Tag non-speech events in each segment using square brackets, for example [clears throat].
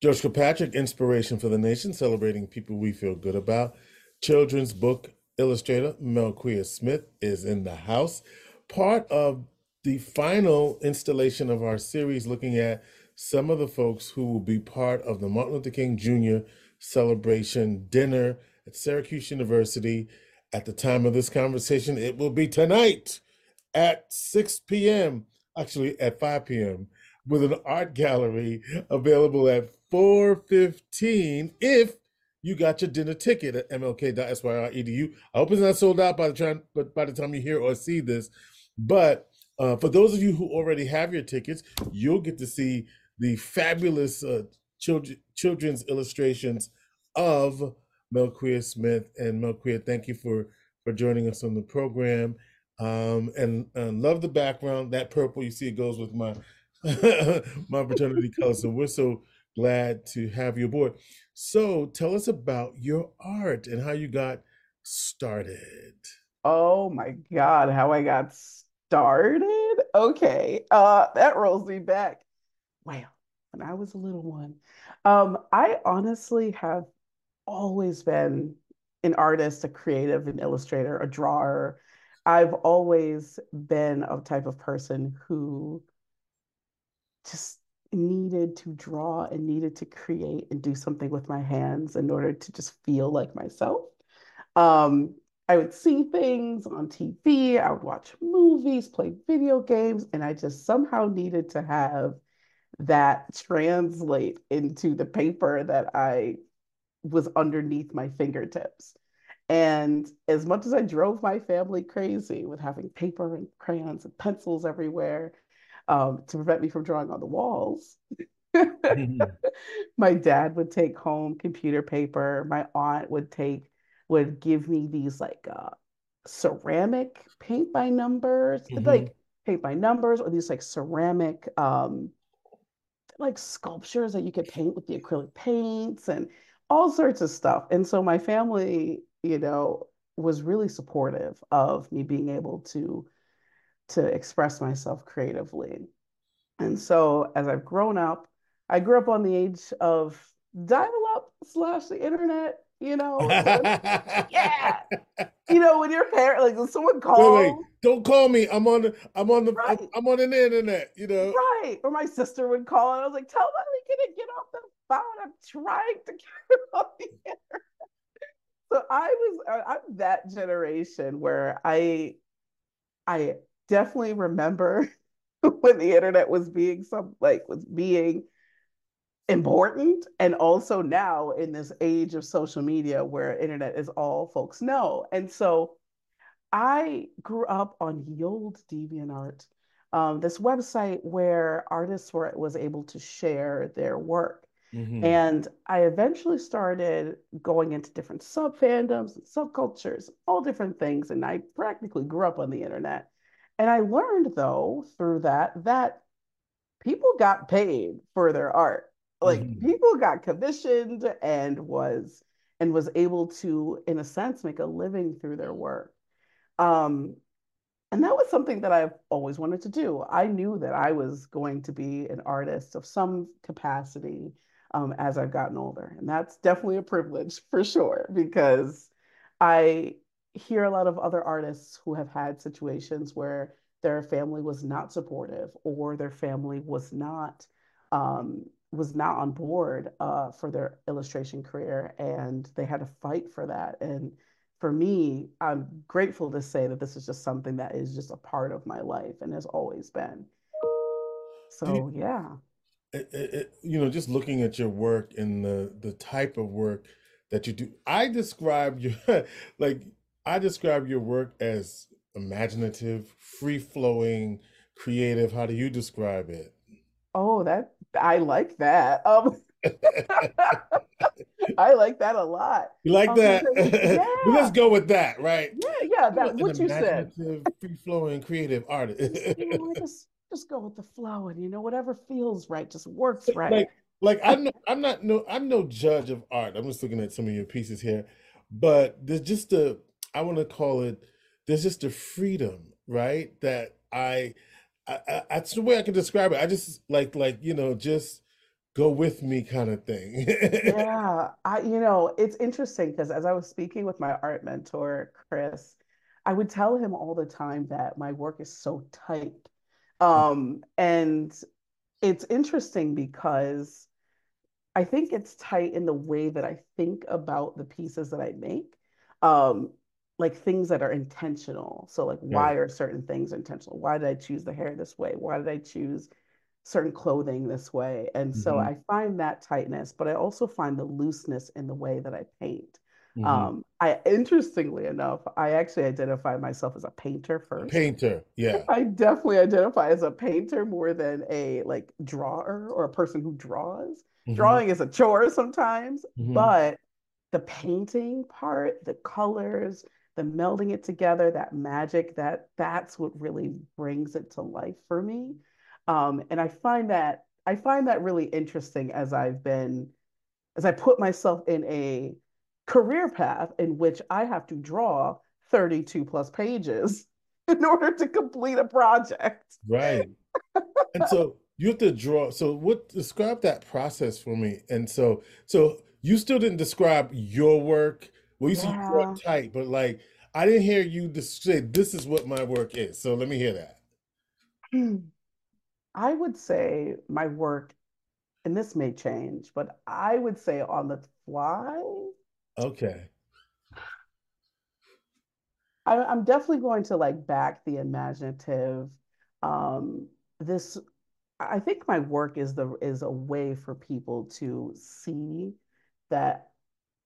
George Kilpatrick, Inspiration for the Nation, celebrating people we feel good about. Children's book illustrator Melquea Smith is in the house. Part of the final installation of our series looking at some of the folks who will be part of the Martin Luther King Jr. celebration dinner at Syracuse University. At the time of this conversation, it will be tonight at 6 p.m., actually at 5 p.m with an art gallery available at 415 if you got your dinner ticket at mlk.syr.edu. I hope it's not sold out by the time, but by the time you hear or see this. But uh, for those of you who already have your tickets, you'll get to see the fabulous uh, children, children's illustrations of Melquea Smith. And Melquea, thank you for for joining us on the program. Um, and, and love the background. That purple you see it goes with my [laughs] my fraternity color. So we're so glad to have you aboard. So tell us about your art and how you got started. Oh my God, how I got started? Okay, uh, that rolls me back. Well, when I was a little one, um, I honestly have always been an artist, a creative, an illustrator, a drawer. I've always been a type of person who just needed to draw and needed to create and do something with my hands in order to just feel like myself. Um, I would see things on TV, I would watch movies, play video games, and I just somehow needed to have that translate into the paper that I was underneath my fingertips. And as much as I drove my family crazy with having paper and crayons and pencils everywhere, um, to prevent me from drawing on the walls. Mm-hmm. [laughs] my dad would take home computer paper. My aunt would take would give me these like uh, ceramic paint by numbers, mm-hmm. like paint by numbers, or these like ceramic um, like sculptures that you could paint with the acrylic paints and all sorts of stuff. And so my family, you know, was really supportive of me being able to to express myself creatively. And so as I've grown up, I grew up on the age of dial up slash the internet, you know. [laughs] Yeah. You know, when your parent like when someone calls wait, wait, don't call me. I'm on the I'm on the right. I'm, on the internet, you know. Right. Or my sister would call and I was like, tell me to get off the phone. I'm trying to get [laughs] on the internet. So I was uh, I'm that generation where I I definitely remember [laughs] when the internet was being some like was being important and also now in this age of social media where internet is all folks know. And so i grew up on Yold DeviantArt um, this website where artists were was able to share their work. Mm-hmm. and i eventually started going into different sub fandoms and subcultures all different things. And i practically grew up on the internet and I learned though through that that people got paid for their art. Like mm-hmm. people got commissioned and was and was able to, in a sense, make a living through their work. Um, and that was something that I've always wanted to do. I knew that I was going to be an artist of some capacity um, as I've gotten older. And that's definitely a privilege for sure, because I hear a lot of other artists who have had situations where their family was not supportive or their family was not um, was not on board uh, for their illustration career and they had to fight for that. And for me i'm grateful to say that this is just something that is just a part of my life and has always been. So yeah. it, it, you know just looking at your work and the the type of work that you do i describe you [laughs] like I describe your work as imaginative, free flowing, creative. How do you describe it? Oh, that I like that. Um, [laughs] I like that a lot. You like um, that? Yeah. [laughs] Let's go with that, right? Yeah, yeah. That what you said. Free flowing, creative artist. just, just go with the flow, and you know whatever feels right, just works right. Like, like I'm, no, I'm not no, I'm no judge of art. I'm just looking at some of your pieces here, but there's just a I want to call it there's just a freedom, right? That I, I, I that's the way I can describe it. I just like like you know just go with me kind of thing. Yeah, [laughs] I, you know, it's interesting because as I was speaking with my art mentor, Chris, I would tell him all the time that my work is so tight. Um, and it's interesting because I think it's tight in the way that I think about the pieces that I make. Um, like things that are intentional. So like why are certain things intentional? Why did I choose the hair this way? Why did I choose certain clothing this way? And so hmm I find that tightness, but I also find the looseness in the way that I paint. hmm Um, I interestingly enough, I actually identify myself as a painter first. painter, yeah. [laughs] I definitely identify as a painter more than a like drawer or a person who draws. hmm Drawing is a chore sometimes, hmm but the painting part, the colors, the melding it together, that magic, that that's what really brings it to life for me. Um, and I find that I find that really interesting as I've been as I put myself in a career path in which I have to draw 32 plus pages [laughs] in order to complete a project. Right. [laughs] And so you have to draw. So what describe that process for me. And so so you still didn't describe your work. Well, you draw Yeah. it tight, but like I didn't hear you just say this is what my work is. So let me hear that. [clears throat] I would say my work, and this may change, but I would say on the fly, Okay. I, I'm definitely going to like back the imaginative. Um, this, I think my work is the is a way for people to see that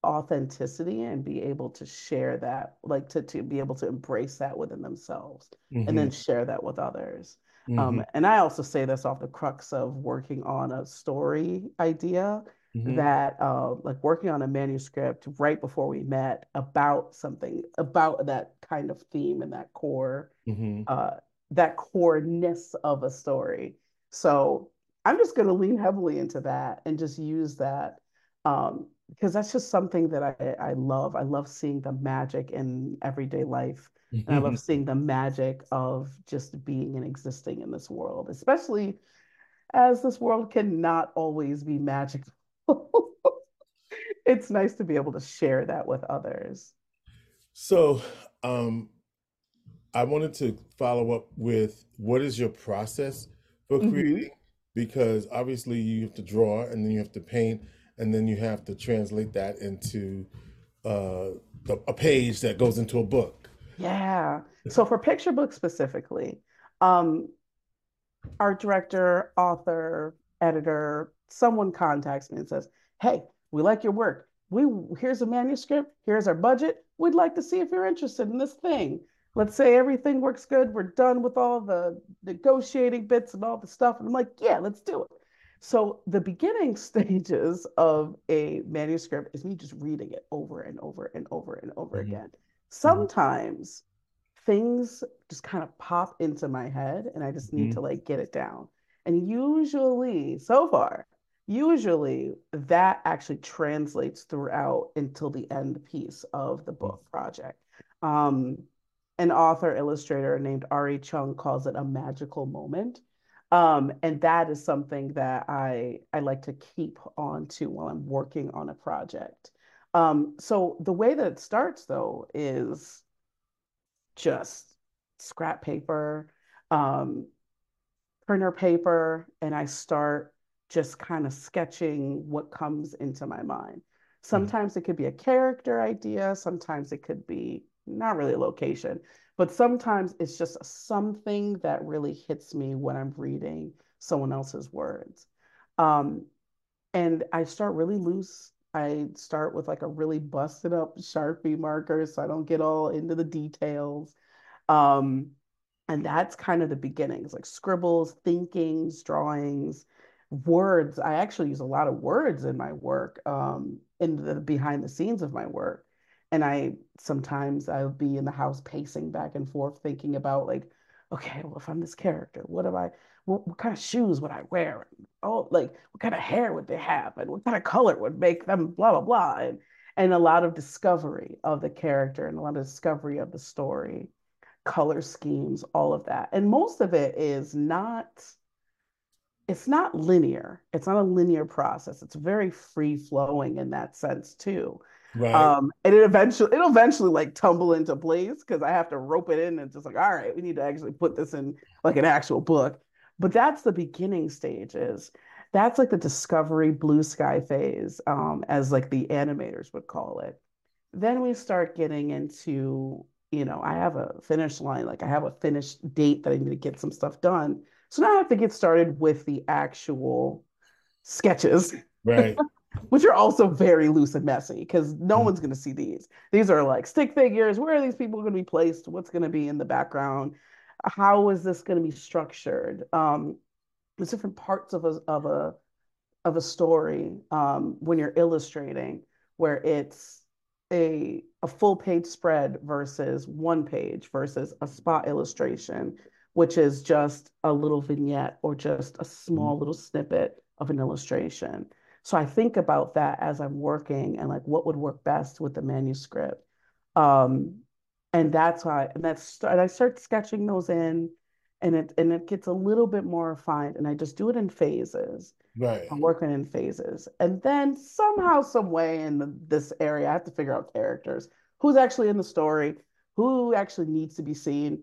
authenticity and be able to share that, like to to be able to embrace that within themselves and hmm then share that with others. Um, hmm and I also say this off the crux of working on a story idea hmm that uh, like working on a manuscript right before we met about something about that kind of theme and that core hmm uh, that core-ness of a story. So I'm just going to lean heavily into that and just use that um, because that's just something that I, I love. I love seeing the magic in everyday life. And I love seeing the magic of just being and existing in this world, especially as this world cannot always be magical. [laughs] it's nice to be able to share that with others. So, um, I wanted to follow up with what is your process for hmm creating? Because obviously you have to draw and then you have to paint and then you have to translate that into uh, the, a page that goes into a book. Yeah. So for picture books specifically, um, art director, author, editor, someone contacts me and says, "Hey, we like your work. We here's a manuscript. Here's our budget. We'd like to see if you're interested in this thing. Let's say everything works good. We're done with all the negotiating bits and all the stuff." And I'm like, "Yeah, let's do it." So the beginning [laughs] stages of a manuscript is me just reading it over and over and over and over Mhm, again. mhm, Sometimes things just kind of pop into my head and I just need to mhm, like get it down. And usually, so far, usually that actually translates throughout until the end piece of the book project. Um, an author illustrator named Arree Chung calls it a magical moment. Um, and that is something that I I like to keep on to while I'm working on a project. Um, so the way that it starts though is just scrap paper, um, printer paper, and I start just kind of sketching what comes into my mind. mhm, Sometimes it could be a character idea, sometimes it could be not really a location, but sometimes it's just something that really hits me when I'm reading someone else's words. Um, and I start really loose. I start with like a really busted up Sharpie marker so I don't get all into the details. Um, and that's kind of the beginnings, like scribbles, thinkings, drawings, words. I actually use a lot of words in my work, um, in the behind the scenes of my work. And I sometimes I'll be in the house pacing back and forth, thinking about like, okay, well, if I'm this character, what am I, what, what kind of shoes would I wear? Oh, like what kind of hair would they have? And what kind of color would make them blah blah blah. And and a lot of discovery of the character and a lot of discovery of the story color schemes, all of that. And most of it is not it's not linear. It's not a linear process. It's very free flowing in that sense too. Right. Um, and it eventually it'll eventually like tumble into place because I have to rope it in and just like, all right, we need to actually put this in like an actual book. But that's the beginning stages. That's like the discovery blue sky phase, um, as like the animators would call it. Then we start getting into, you know, I have a finish line, like I have a finished date that I need to get some stuff done. So now I have to get started with the actual sketches. Right. [laughs] which are also very loose and messy because no mm-hmm. one's going to see these. These are like stick figures. Where are these people going to be placed? What's going to be in the background? How is this going to be structured? Um, there's different parts of a of a of a story um, when you're illustrating, where it's a a full page spread versus one page versus a spot illustration, which is just a little vignette or just a small mm-hmm. little snippet of an illustration. So I think about that as I'm working and like what would work best with the manuscript. Um, and that's why, and that's, and I start sketching those in and it, and it gets a little bit more refined and I just do it in phases. Right. I'm working in phases. And then somehow, some way in the, this area, I have to figure out characters, who's actually in the story, who actually needs to be seen,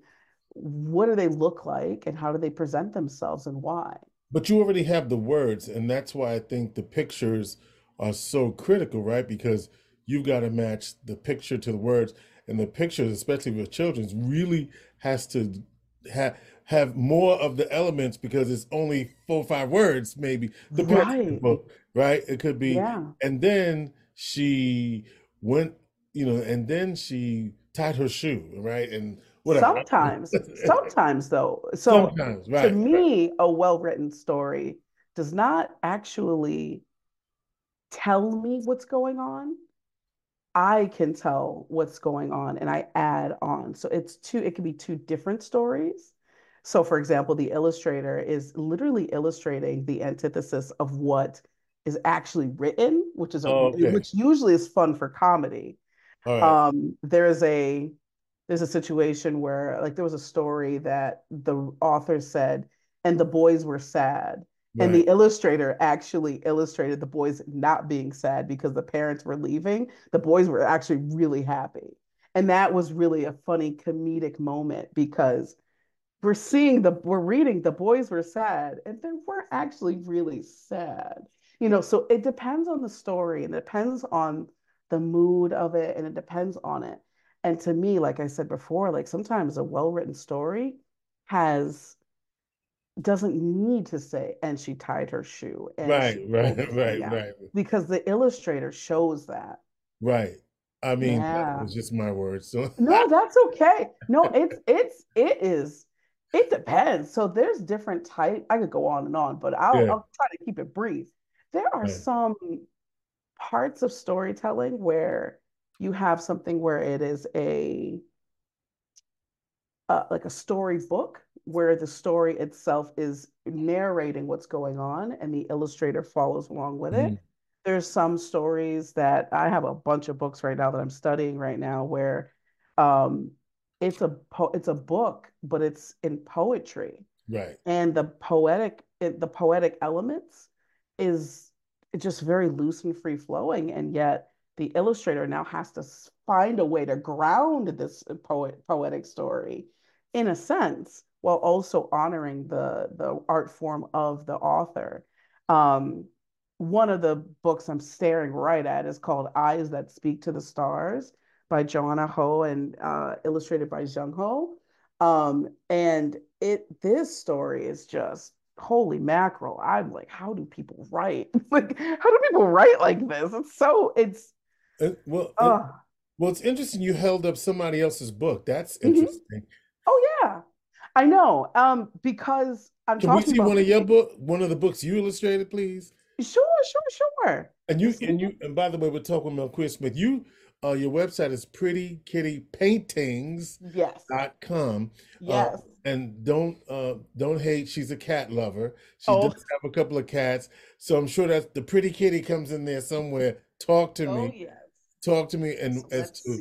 what do they look like, and how do they present themselves and why. But you already have the words, and that's why I think the pictures are so critical, right? Because you've got to match the picture to the words, and the pictures, especially with children's, really has to have have more of the elements because it's only four or five words, maybe. The right. book, right? It could be, yeah. and then she went, you know, and then she tied her shoe, right? And whatever. Sometimes, sometimes though. So sometimes, right, to me, right. a well-written story does not actually tell me what's going on. I can tell what's going on and I add on. So it's two, it can be two different stories. So for example, the illustrator is literally illustrating the antithesis of what is actually written, which is a, oh, okay. which usually is fun for comedy. Right. Um, there is a there's a situation where like there was a story that the author said and the boys were sad. Right. and the illustrator actually illustrated the boys not being sad because the parents were leaving. The boys were actually really happy. And that was really a funny comedic moment because we're seeing the we're reading the boys were sad and they weren't actually really sad. You know so it depends on the story and it depends on the mood of it and it depends on it and to me, like I said before, like sometimes a well-written story has doesn't need to say, and she tied her shoe. right, [laughs] right, right, right. Because the illustrator shows that. Right. I mean, yeah. that was just my words. So [laughs] no, that's okay. No, it's it's it is. It depends. So there's different type. I could go on and on, but I'll, yeah. I'll try to keep it brief. There are some parts of storytelling where you have something where it is a uh, like a storybook where the story itself is narrating what's going on and the illustrator follows along with mm. it. There's some stories that I have a bunch of books right now that I'm studying right now where um, it's a po- it's a book, but it's in poetry. Right. And the poetic the poetic elements is just very loose and free flowing, and yet the illustrator now has to find a way to ground this poet, poetic story in a sense while also honoring the the art form of the author. Um, one of the books i'm staring right at is called eyes that speak to the stars by joanna ho and uh, illustrated by Dung Ho. Um, and it this story is just holy mackerel. I'm like how do people write? [laughs] Like how do people write like this? It's so it's well, uh, well, it's interesting. You held up somebody else's book. That's mm-hmm. interesting. Mm-hmm. Oh yeah, I know. Um, because I'm Can we see one of your book, one of the books you illustrated, please? Sure, sure, sure. And you, and you, and by the way, we're talking about Chris Smith. You, uh, your website is Pretty Kitty Paintings. Yes. Dot com. Uh, yes. Uh, and don't uh don't hate. She's a cat lover. She oh. does have a couple of cats, so I'm sure that the Pretty Kitty comes in there somewhere. Talk to oh, me. Yes talk to me and so as to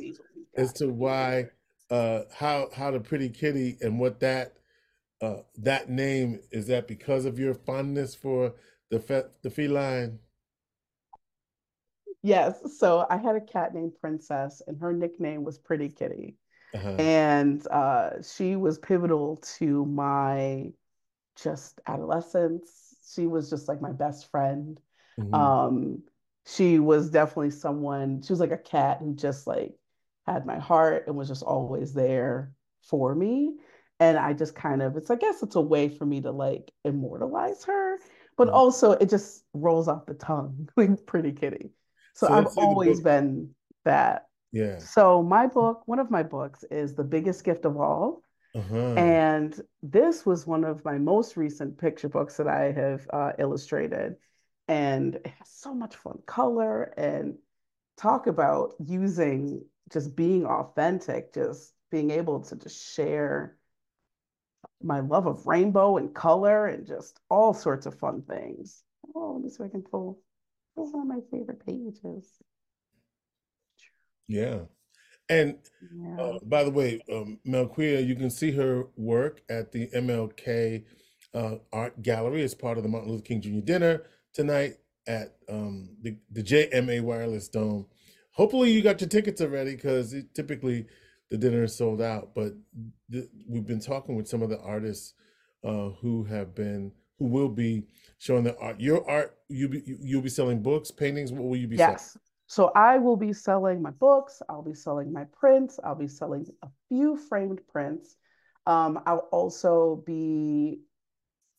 as to why uh how how the pretty kitty and what that uh, that name is that because of your fondness for the fe the feline? Yes. So I had a cat named Princess, and her nickname was Pretty Kitty. Uh-huh. And uh, she was pivotal to my just adolescence. She was just like my best friend. hmm Um, she was definitely someone, she was like a cat who just like had my heart and was just always there for me. And I just kind of, it's, I guess it's a way for me to like immortalize her, but also it just rolls off the tongue, [laughs] like Pretty Kitty. So So I've let's say the always been that. Yeah. So my book, one of my books is The Biggest Gift of All. Uh-huh. And this was one of my most recent picture books that I have uh, illustrated. And it has so much fun color and talk about using just being authentic, just being able to just share my love of rainbow and color and just all sorts of fun things. Oh, let me see if I can pull. one of my favorite pages. Yeah. And Yeah. uh, by the way, um, Melquea, you can see her work at the MLK uh, Art Gallery as part of the Martin Luther King Jr. dinner tonight at um, the, the JMA Wireless Dome. Hopefully, you got your tickets already because typically the dinner is sold out. But th we've been talking with some of the artists uh, who have been, who will be showing their art. Your art, you'll be, you- you'll be selling books, paintings. What will you be selling? Yes. So I will be selling my books. I'll be selling my prints. I'll be selling a few framed prints. Um, I'll also be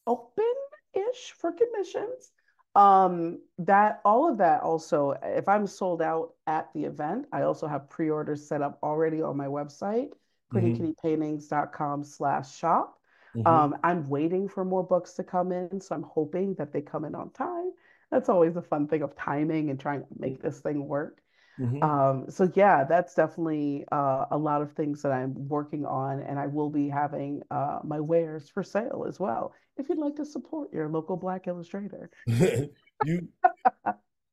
open-ish for commissions. Um, that all of that also, if I'm sold out at the event, I also have pre-orders set up already on my website, hmm prettykittypaintings.com slash shop. hmm Um, I'm waiting for more books to come in, so I'm hoping that they come in on time. That's always the fun thing of timing and trying to make this thing work. Hmm Um, so yeah, that's definitely uh, a lot of things that I'm working on, and I will be having uh, my wares for sale as well. If you'd like to support your local Black illustrator. [laughs] You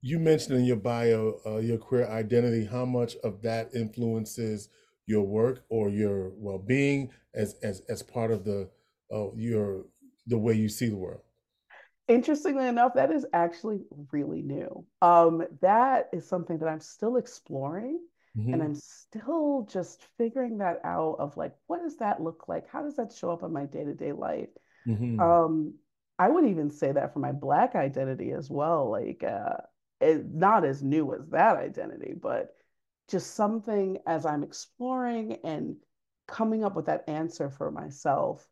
you mentioned in your bio uh, your queer identity. How much of that influences your work or your well-being as as as part of the uh, your the way you see the world? Interestingly enough, that is actually really new. Um, that is something that I'm still exploring, and hmm I'm still just figuring that out of like, what does that look like? How does that show up in my day-to-day life? hmm Um, I would even say that for my Black identity as well, like uh, it, not as new as that identity, but just something as I'm exploring and coming up with that answer for myself,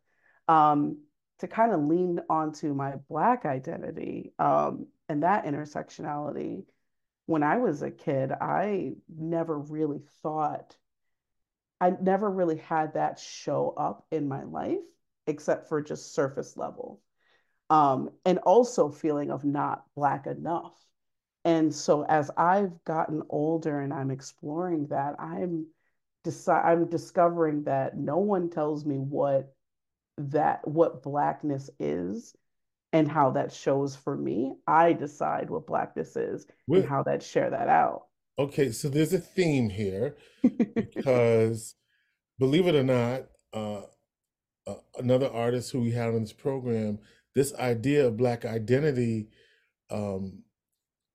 um, to kind of lean onto my Black identity, um, and that intersectionality. When I was a kid, I never really thought, I never really had that show up in my life, except for just surface level um, and also feeling of not black enough. And so as I've gotten older and I'm exploring that, I'm deci- I'm discovering that no one tells me what that what blackness is and how that shows for me. I decide what blackness is and how that share that out. okay, so there's a theme here [laughs] because believe it or not, uh, uh, another artist who we had on this program, this idea of Black identity um,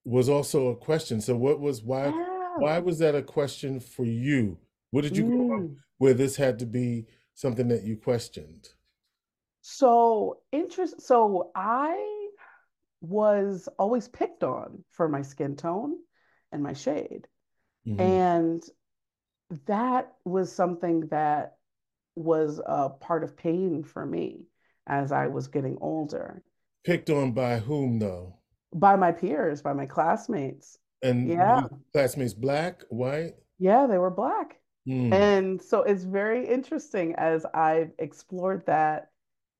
was also a question. So what was why Yeah. why was that a question for you? What did you Mm. where this had to be something that you questioned? So interest. So I was always picked on for my skin tone and my shade. hmm And that was something that was a part of pain for me as I was getting older Picked on by whom though? by my peers, by my classmates. And Yeah, classmates black, white? yeah, they were black. Mm. And so it's very interesting as I've explored that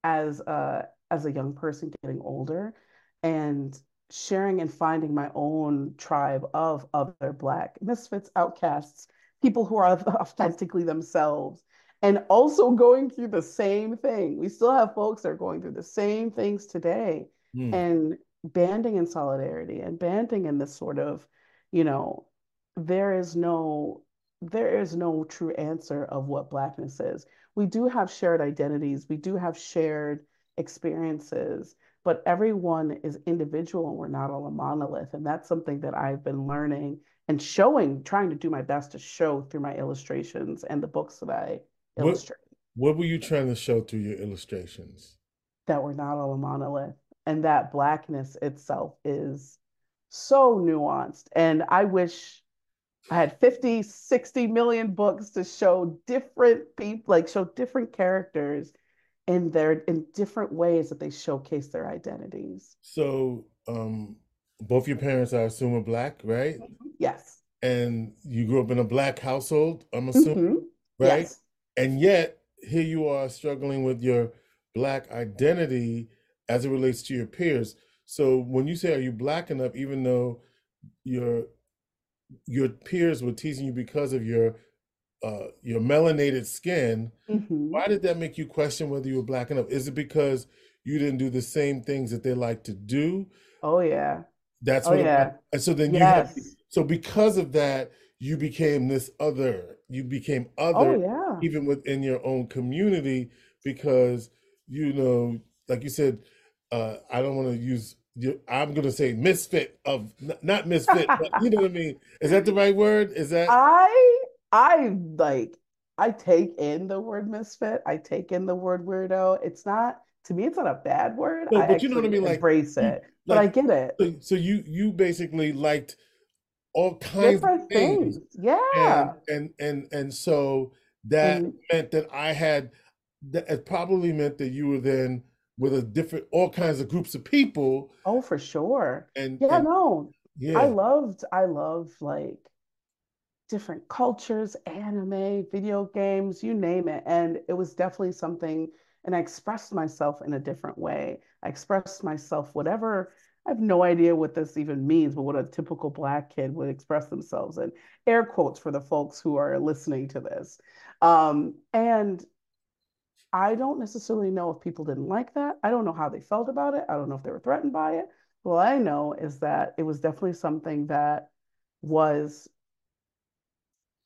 as a as a young person getting older and sharing and finding my own tribe of other Black misfits, outcasts, people who are [laughs] authentically themselves, and also going through the same thing. We still have folks that are going through the same things today Mm. and banding in solidarity and banding in this sort of, you know, there is no there is no true answer of what blackness is. We do have shared identities, we do have shared experiences, but everyone is individual and we're not all a monolith. And that's something that I've been learning and showing, trying to do my best to show through my illustrations and the books that I What illustrate what were you trying to show through your illustrations? that we're not all a monolith and that blackness itself is so nuanced. And I wish I had 50, 60 million books to show different people, like show different characters in their in different ways that they showcase their identities. So, um, both your parents, I assume, are black, right? Yes. And you grew up in a black household, I'm assuming, hmm right? Yes. And yet, here you are struggling with your black identity as it relates to your peers. So, when you say, are you black enough, even though your your peers were teasing you because of your uh, your melanated skin, hmm why did that make you question whether you were black enough? Is it because you didn't do the same things that they like to do? Oh yeah. That's Oh what yeah. and so then you had, Yes. so because of that, you became this other, you became other. Oh yeah. even within your own community because, you know, like you said, uh, I don't want to use, you- I'm going to say misfit of, not misfit, but you know what I mean? Is that the right word? Is that, [laughs] I I like I take in the word misfit. I take in the word weirdo. It's not to me, it's not a bad word. no, I but you know what I mean? Like, embrace it. But I get it. so, so you, you basically liked all kinds of Different things things. Yeah. and and and and so that And meant that I had that it probably meant that you were then with a different all kinds of groups of people oh, for sure. and Yeah, and no. I yeah loved I love like different cultures, anime, video games, you name it. And it was definitely something, and I expressed myself in a different way. I expressed myself, whatever, I have no idea what this even means, but what a typical Black kid would express themselves in. Air quotes for the folks who are listening to this. Um, and I don't necessarily know if people didn't like that. I don't know how they felt about it. I don't know if they were threatened by it. All I know is that it was definitely something that was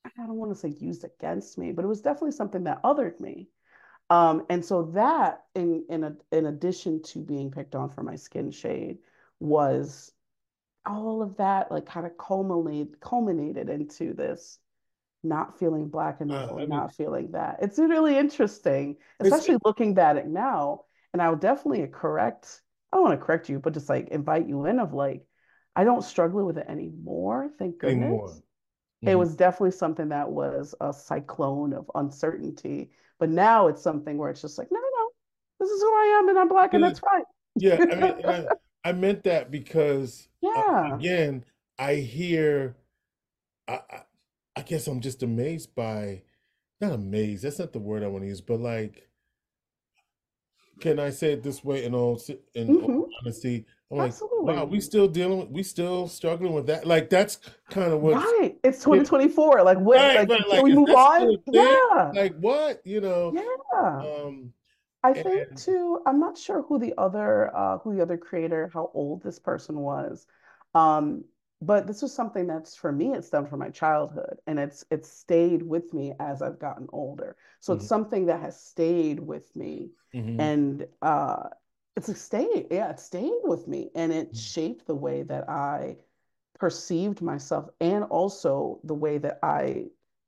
I don't want to say used against me, but it was definitely something that othered me. Um, and so that in in a, in addition to being picked on for my skin shade was all of that like kind of culminate culminated into this not feeling black enough uh, or I mean not feeling that. It's really interesting, it's especially looking back at it now. And I would definitely correct, I don't want to correct you, but just like invite you in of like, I don't struggle with it anymore, thank anymore goodness. It was definitely something that was a cyclone of uncertainty. But now it's something where it's just like, no, no, no, this is who I am and I'm black and yeah that's fine. yeah I mean I [laughs] I meant that because uh, Yeah. again I hear I, I guess I'm just amazed by not amazed that's not the word I want to use but like can I say it this way in all in all hmm honesty? I'm like, wow, Absolutely. we still dealing with, we still struggling with that. Like that's kind of what Right. It's yeah, 2024. Like what, right, like, right. can Like, we move on? Yeah. Like what? You know, Yeah. um, I think too, I'm not sure who the other uh who the other creator, how old this person was. Um, but this was something that's for me, it's done from my childhood and it's it's stayed with me as I've gotten older. So it's mhm, something that has stayed with me mhm, and uh it's a stay, yeah, it stayed with me and it mhm. shaped the way that I perceived myself and also the way that I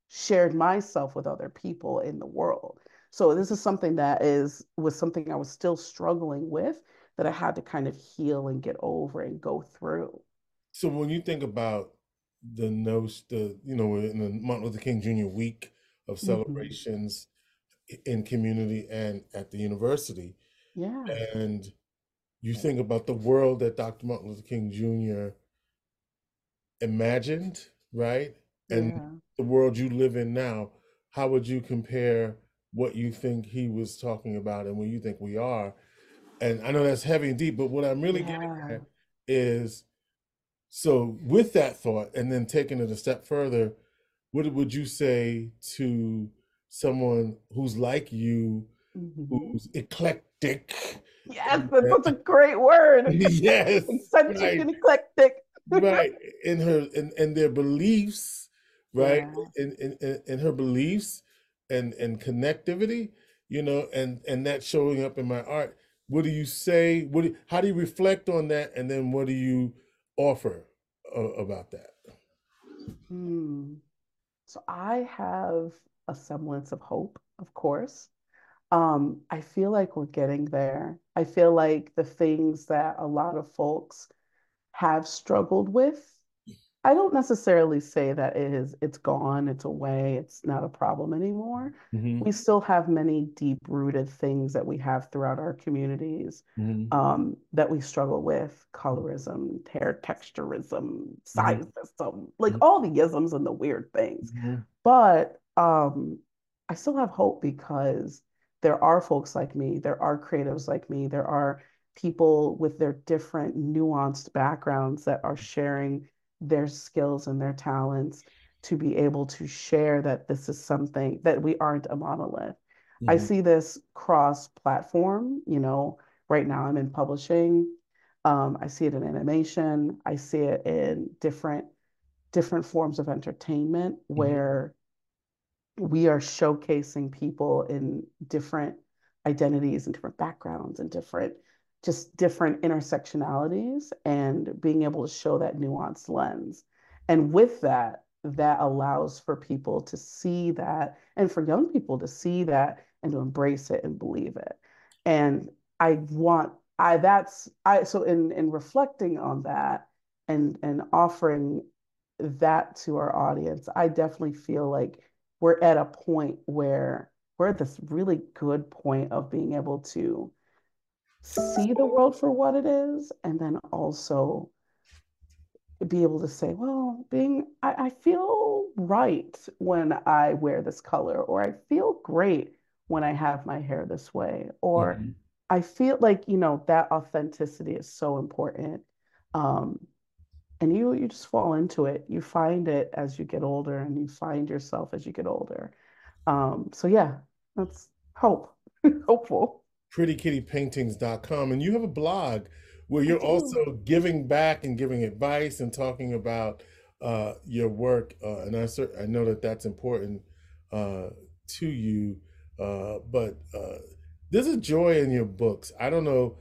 shared myself with other people in the world. So this is something that is was something I was still struggling with that I had to kind of heal and get over and go through. So when you think about the notion, the you know, in the Martin Luther King Jr. week of hmm celebrations i- in community and at the university, Yeah. and you think about the world that Dr. Martin Luther King Jr. imagined, right? And Yeah. the world you live in now, how would you compare what you think he was talking about and what you think we are? And I know that's heavy and deep, but what I'm really getting at is so with that thought, and then taking it a step further, what would you say to someone who's like you, hmm who's eclectic? Yes, that's a great word. [laughs] Yes, [laughs] Eccentric right. and eclectic. Right, in her in, in their beliefs, right? Yeah. In, in in in her beliefs, and and connectivity, you know, and and that showing up in my art. What do you say? What do, how do you reflect on that, and then what do you offer uh, about that? Hmm. So I have a semblance of hope, of course. Um, I feel like we're getting there. I feel like the things that a lot of folks have struggled with I don't necessarily say that it is it's gone, it's away, it's not a problem anymore. hmm We still have many deep-rooted things that we have throughout our communities hmm um, that we struggle with, colorism, hair texturism, sizeism, like all the isms and the weird things. hmm But um, I still have hope because there are folks like me, there are creatives like me, there are people with their different nuanced backgrounds that are sharing their skills and their talents to be able to share that this is something that we aren't a monolith. I hmm see this cross platform, you know, right now I'm in publishing. Um, I see it in animation. I see it in different different forms of entertainment hmm where we are showcasing people in different identities and different backgrounds and different just different intersectionalities and being able to show that nuanced lens. And with that, that allows for people to see that and for young people to see that and to embrace it and believe it. And I want I that's I so in in reflecting on that and and offering that to our audience, I definitely feel like we're at a point where we're at this really good point of being able to see the world for what it is and then also be able to say, well, being I, I feel right when I wear this color, or I feel great when I have my hair this way, or hmm I feel like, you know, that authenticity is so important. Um, and you you just fall into it. You find it as you get older and you find yourself as you get older. Um, so yeah, that's hope. [laughs] Hopeful. prettykittypaintings.com and you have a blog where you're also giving back and giving advice and talking about uh, your work uh, and I, cer- I know that that's important uh, to you uh, but uh, there's a joy in your books. I don't know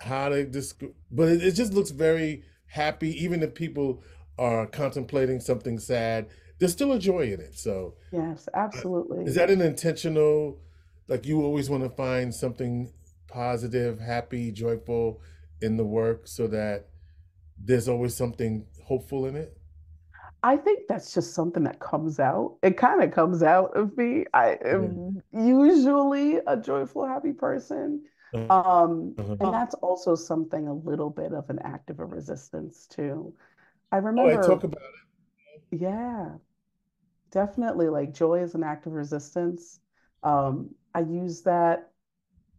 how to describe but it, it just looks very happy even if people are contemplating something sad there's still a joy in it so Yes, uh, is that an intentional, like you always want to find something positive, happy, joyful in the work so that there's always something hopeful in it? I think that's just something that comes out. It kind of comes out of me. I Yeah. am usually a joyful, happy person. Um, and Uh-huh. that's also something a little bit of an act of a resistance too. I Oh, I remember, talk about yeah, definitely like joy is an act of resistance. Um, I use that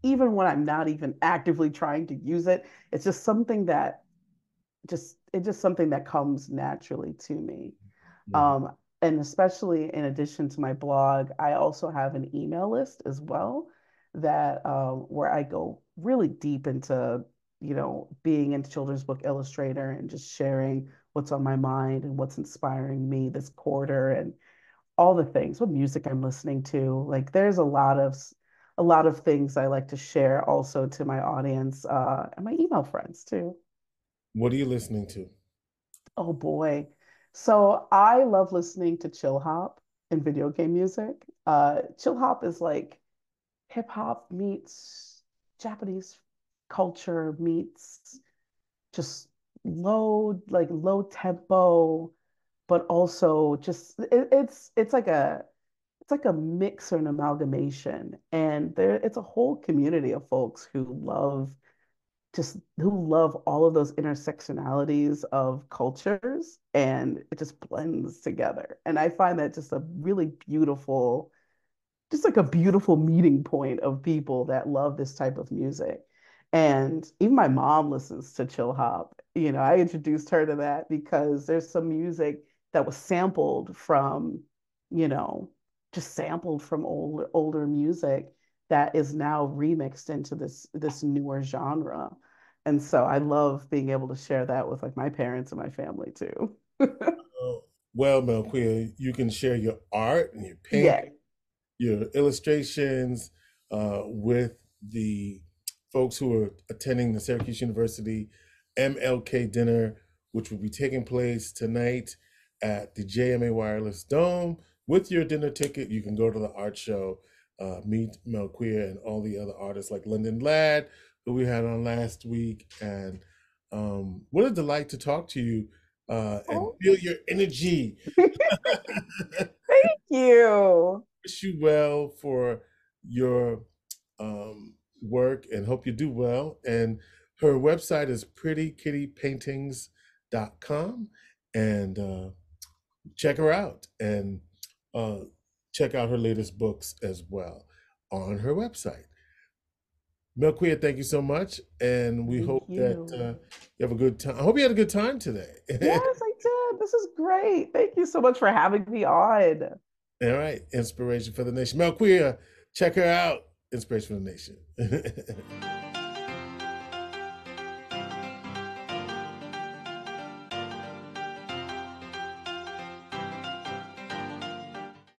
even when I'm not even actively trying to use it. It's just something that just it's just something that comes naturally to me. Mhm. Um, and especially in addition to my blog, I also have an email list as well that um, where I go really deep into, you know, being into Children's Book Illustrator and just sharing what's on my mind and what's inspiring me this quarter and all the things, what music I'm listening to. Like there's a lot of a lot of things I like to share also to my audience uh, and my email friends too. What are you listening to? Oh boy. So I love listening to chill hop and video game music. Uh, chill hop is like hip hop meets Japanese culture meets just low, like low tempo, but also just it, it's it's like a it's like a mix or an amalgamation. And there it's a whole community of folks who love just who love all of those intersectionalities of cultures and it just blends together. And I find that just a really beautiful, just like a beautiful meeting point of people that love this type of music. And even my mom listens to chill hop. You know, I introduced her to that because there's some music that was sampled from, you know, just sampled from old, older music that is now remixed into this this newer genre. And so I love being able to share that with like my parents and my family too. [laughs] Oh, well, Melquea, you can share your art and your painting Yeah. your illustrations uh, with the folks who are attending the Syracuse University MLK dinner, which will be taking place tonight at the JMA Wireless Dome. With your dinner ticket, you can go to the art show, uh, meet Queer and all the other artists like Lyndon Ladd, who we had on last week. And um, what a delight to talk to you uh, and Oh, feel your energy. [laughs] thank you. Wish you well for your um, work and hope you do well. And her website is prettykittypaintings.com and uh, check her out and uh, check out her latest books as well on her website. Melquea, thank you so much, and we Thank hope that you. uh, you have a good time. I hope you had a good time today. Yes, I did. This is great. Thank you so much for having me on. All right, Inspiration for the Nation. Melquea, check her out. Inspiration for the Nation. [laughs]